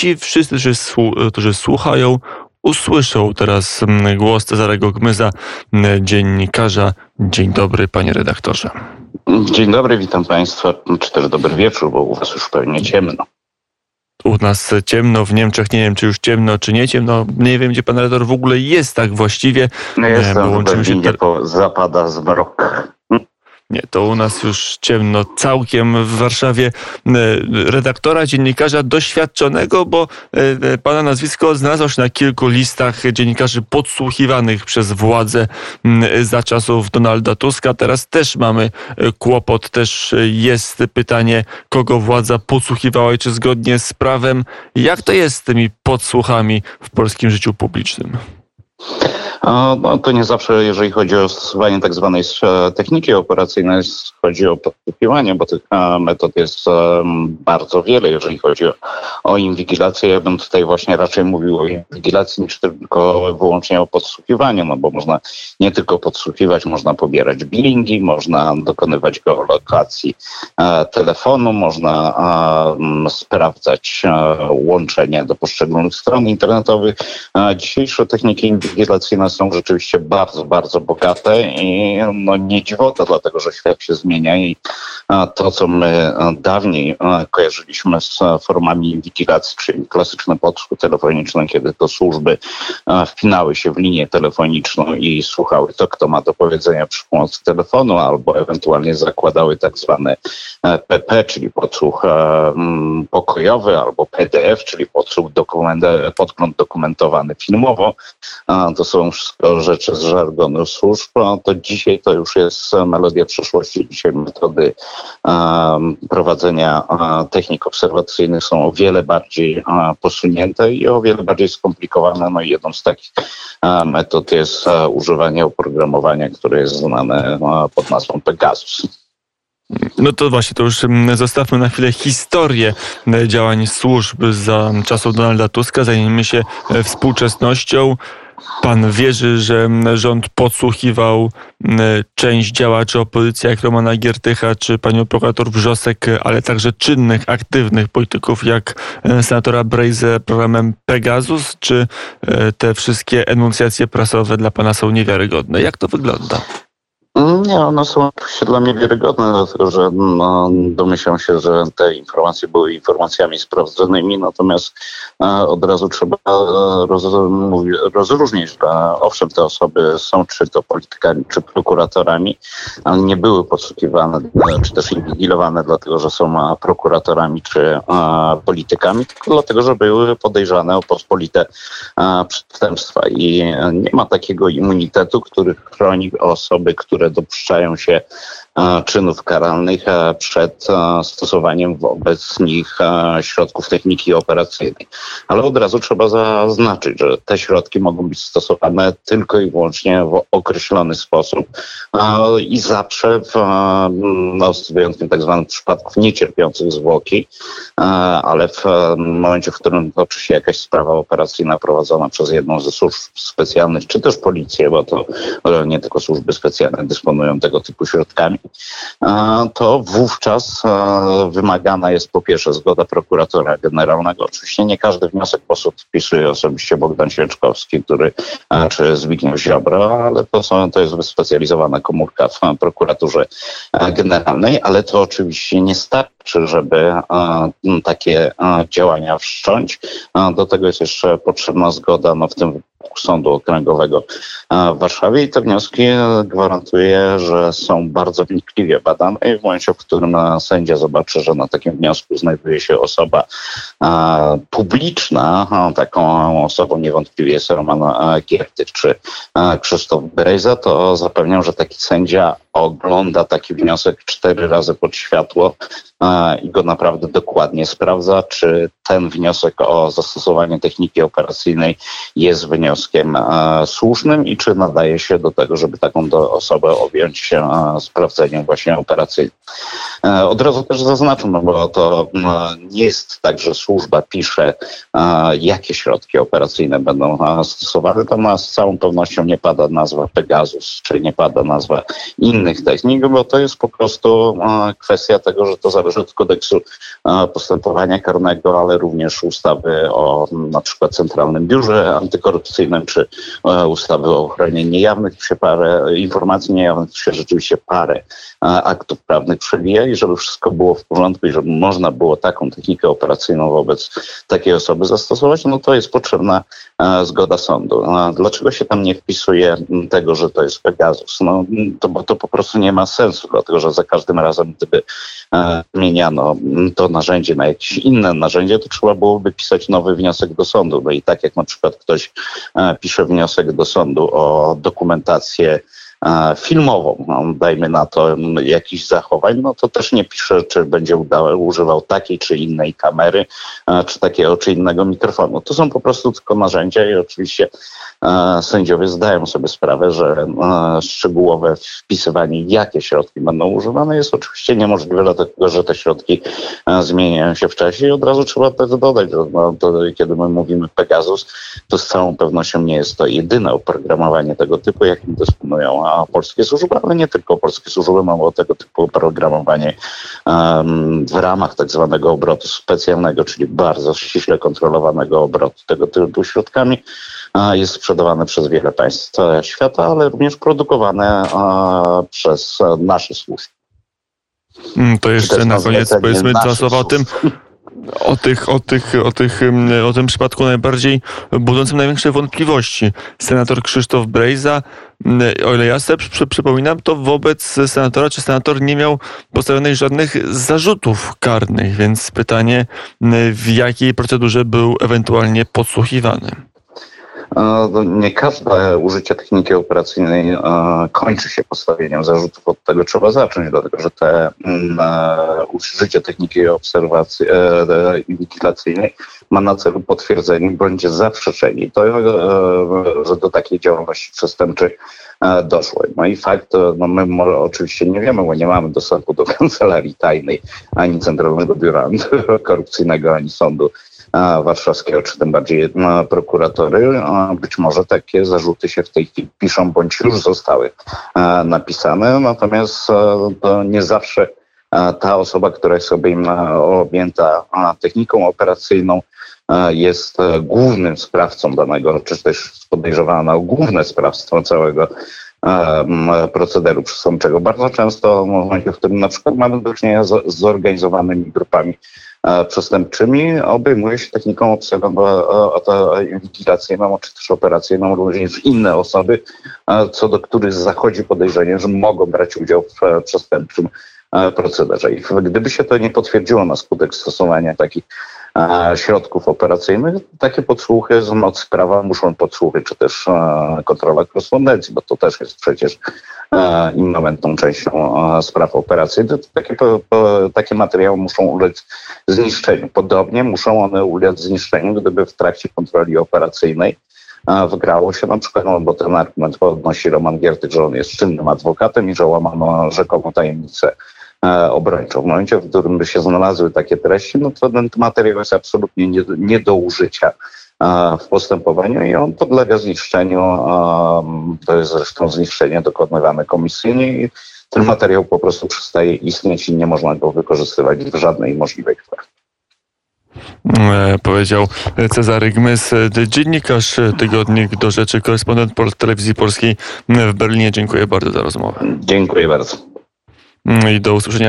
ci wszyscy, którzy słuchają, usłyszą teraz mm, głos Cezarego Gmyza, mm, dziennikarza. Dzień dobry, panie redaktorze. Dzień dobry, witam państwa, czy też dobry wieczór, bo u was już pewnie ciemno. U nas ciemno, w Niemczech nie wiem, czy już ciemno, czy nie ciemno. Nie wiem, gdzie pan redaktor w ogóle jest tak właściwie. No jestem w Berlinie, się... zapada zmrok. Nie, to u nas już ciemno całkiem w Warszawie. E, redaktora, dziennikarza doświadczonego, bo e, e, pana nazwisko znalazło się na kilku listach dziennikarzy podsłuchiwanych przez władzę za czasów Donalda Tuska. Teraz też mamy kłopot, też jest pytanie, kogo władza podsłuchiwała i czy zgodnie z prawem. Jak to jest z tymi podsłuchami w polskim życiu publicznym? No, to nie zawsze, jeżeli chodzi o stosowanie tak zwanej e, techniki operacyjnej, chodzi o podsłuchiwanie, bo tych e, metod jest bardzo wiele, jeżeli chodzi o, o inwigilację. Ja bym tutaj właśnie raczej mówił o inwigilacji niż tylko wyłącznie o podsłuchiwaniu, no bo można nie tylko podsłuchiwać, można pobierać billingi, można dokonywać geolokacji e, telefonu, można sprawdzać łączenie do poszczególnych stron internetowych. Dzisiejsze techniki inwigilacyjne są rzeczywiście bardzo, bardzo bogate i no nie dziwota, dlatego że świat się zmienia i to, co my dawniej kojarzyliśmy z formami inwigilacji, czyli klasyczne podsłuch telefoniczne, kiedy to służby wpinały się w linię telefoniczną i słuchały to, kto ma do powiedzenia przy pomocy telefonu, albo ewentualnie zakładały tak zwany PP, czyli podsłuch pokojowy, albo PDF, czyli podsłuch podgląd dokumentowany filmowo. To są wszystko rzeczy z żargonu służb, no to dzisiaj to już jest melodia przyszłości. Dzisiaj metody um, prowadzenia um, technik obserwacyjnych są o wiele bardziej posunięte i o wiele bardziej skomplikowane. No i jedną z takich metod jest używanie oprogramowania, które jest znane pod nazwą Pegasus. No to właśnie, to już zostawmy na chwilę historię działań służb za czasów Donalda Tuska. Zajmijmy się e, współczesnością. Pan wierzy, że rząd podsłuchiwał część działaczy opozycji, jak Romana Giertycha czy panią prokurator Wrzosek, ale także czynnych, aktywnych polityków, jak e, senatora Brejze programem Pegasus, czy e, te wszystkie enuncjacje prasowe dla pana są niewiarygodne? Jak to wygląda? Nie, one są oczywiście dla mnie wiarygodne, dlatego że no, domyślam się, że te informacje były informacjami sprawdzonymi, natomiast e, od razu trzeba e, roz, rozróżnić, że owszem, te osoby są czy to politykami, czy prokuratorami, ale nie były podsłuchiwane, e, czy też inwigilowane dlatego, że są prokuratorami, czy politykami, tylko dlatego, że były podejrzane o pospolite przestępstwa. I nie ma takiego immunitetu, który chroni osoby, które dopuszczają się czynów karalnych e, przed e, stosowaniem wobec nich środków techniki operacyjnej. Ale od razu trzeba zaznaczyć, że te środki mogą być stosowane tylko i wyłącznie w określony sposób i zawsze w, no, wyjątkiem tak zwanych przypadków niecierpiących zwłoki, ale w momencie, w którym toczy się jakaś sprawa operacyjna prowadzona przez jedną ze służb specjalnych, czy też policję, bo to nie tylko służby specjalne dysponują tego typu środkami, to wówczas wymagana jest po pierwsze zgoda prokuratora generalnego. Oczywiście nie każdy wniosek posłów wpisuje osobiście Bogdan Świeczkowski, który, czy Zbigniew Ziobro, ale to, są, to jest wyspecjalizowana komórka w prokuraturze generalnej, ale to oczywiście nie starczy, żeby takie działania wszcząć. Do tego jest jeszcze potrzebna zgoda, no w tym Sądu Okręgowego w Warszawie i te wnioski gwarantuję, że są bardzo wnikliwie badane i w momencie, w którym sędzia zobaczy, że na takim wniosku znajduje się osoba publiczna, taką osobą niewątpliwie jest Roman Giertych czy Krzysztof Brejza, to zapewniam, że taki sędzia ogląda taki wniosek cztery razy pod światło i go naprawdę dokładnie sprawdza, czy ten wniosek o zastosowanie techniki operacyjnej jest wnioskiem wnioskiem słusznym i czy nadaje się do tego, żeby taką osobę objąć sprawdzeniem właśnie operacyjnym. Od razu też zaznaczam, no bo to nie jest tak, że służba pisze, jakie środki operacyjne będą stosowane. To z całą pewnością nie pada nazwa Pegasus, czy nie pada nazwa innych technik, bo to jest po prostu kwestia tego, że to zależy od kodeksu postępowania karnego, ale również ustawy o na przykład Centralnym Biurze Antykorupcyjnym, czy ustawy o ochronie niejawnych się parę, informacji niejawnych się rzeczywiście parę aktów prawnych przewija i żeby wszystko było w porządku i żeby można było taką technikę operacyjną wobec takiej osoby zastosować, no to jest potrzebna zgoda sądu. Dlaczego się tam nie wpisuje tego, że to jest Pegasus? No to, bo to po prostu nie ma sensu, dlatego że za każdym razem, gdyby zmieniano to narzędzie na jakieś inne narzędzie, to trzeba byłoby pisać nowy wniosek do sądu. No i tak jak na przykład ktoś pisze wniosek do sądu o dokumentację filmową, no, dajmy na to jakichś zachowań, no to też nie pisze, czy będzie używał takiej czy innej kamery, czy takiego czy innego mikrofonu. To są po prostu tylko narzędzia i oczywiście sędziowie zdają sobie sprawę, że szczegółowe wpisywanie, jakie środki będą używane, jest oczywiście niemożliwe, dlatego że te środki zmieniają się w czasie i od razu trzeba też dodać, że no, to, kiedy my mówimy Pegasus, to z całą pewnością nie jest to jedyne oprogramowanie tego typu, jakim dysponują polskie służby, ale nie tylko. Polskie służby, mamy tego typu oprogramowanie w ramach tak zwanego obrotu specjalnego, czyli bardzo ściśle kontrolowanego obrotu tego typu środkami jest sprzedawane przez wiele państw świata, ale również produkowane przez nasze służby. Mm, to jeszcze na koniec powiedzmy dwa słowa o tym, o, tych, o, tych, o, tych, o tym przypadku najbardziej budzącym największe wątpliwości. Senator Krzysztof Brejza, o ile ja sobie przy, przypominam, to wobec senatora czy senator nie miał postawionych żadnych zarzutów karnych, więc pytanie, w jakiej procedurze był ewentualnie podsłuchiwany. Nie każde użycie techniki operacyjnej kończy się postawieniem zarzutów. Od tego trzeba zacząć, dlatego że te mm, użycie techniki obserwacji e, inwigilacyjnej ma na celu potwierdzenie bądź zaprzeczenie to, e, że do takiej działalności przestępczej e, doszło. No i fakt, no my oczywiście nie wiemy, bo nie mamy dostępu do kancelarii tajnej, ani Centralnego Biura Korupcyjnego, ani Sądu warszawskiego, czy tym bardziej prokuratory. Być może takie zarzuty się w tej chwili piszą, bądź już zostały napisane, natomiast to nie zawsze ta osoba, która jest sobie objęta techniką operacyjną, jest głównym sprawcą danego, czy też podejrzewana o główne sprawstwo całego procederu przestępczego. Bardzo często w momencie, w którym na przykład mamy do czynienia z zorganizowanymi grupami przestępczymi obejmuje się techniką inwigilacyjną czy też operacyjną również inne osoby, co do których zachodzi podejrzenie, że mogą brać udział w przestępczym procederze. I gdyby się to nie potwierdziło na skutek stosowania takich środków operacyjnych, takie podsłuchy z mocy prawa muszą podsłuchy, czy też kontrola korespondencji, bo to też jest przecież immamentną częścią spraw operacyjnych. Takie, takie materiały muszą ulec zniszczeniu. Podobnie muszą one ulec zniszczeniu, gdyby w trakcie kontroli operacyjnej wygrało się na przykład, no, bo ten argument podnosi Roman Giertych, że on jest czynnym adwokatem i że łamano rzekomą tajemnicę E, obrończą. W momencie, w którym by się znalazły takie treści, no to ten materiał jest absolutnie nie, nie do użycia e, w postępowaniu i on podlega zniszczeniu. To jest zresztą zniszczenie dokonywane komisyjnie i ten materiał po prostu przestaje istnieć i nie można go wykorzystywać w żadnej możliwej. E, powiedział Cezary Gmys, dziennikarz Tygodnik do Rzeczy, korespondent Telewizji Polskiej w Berlinie. Dziękuję bardzo za rozmowę. Dziękuję bardzo. Mm, I do usłyszenia.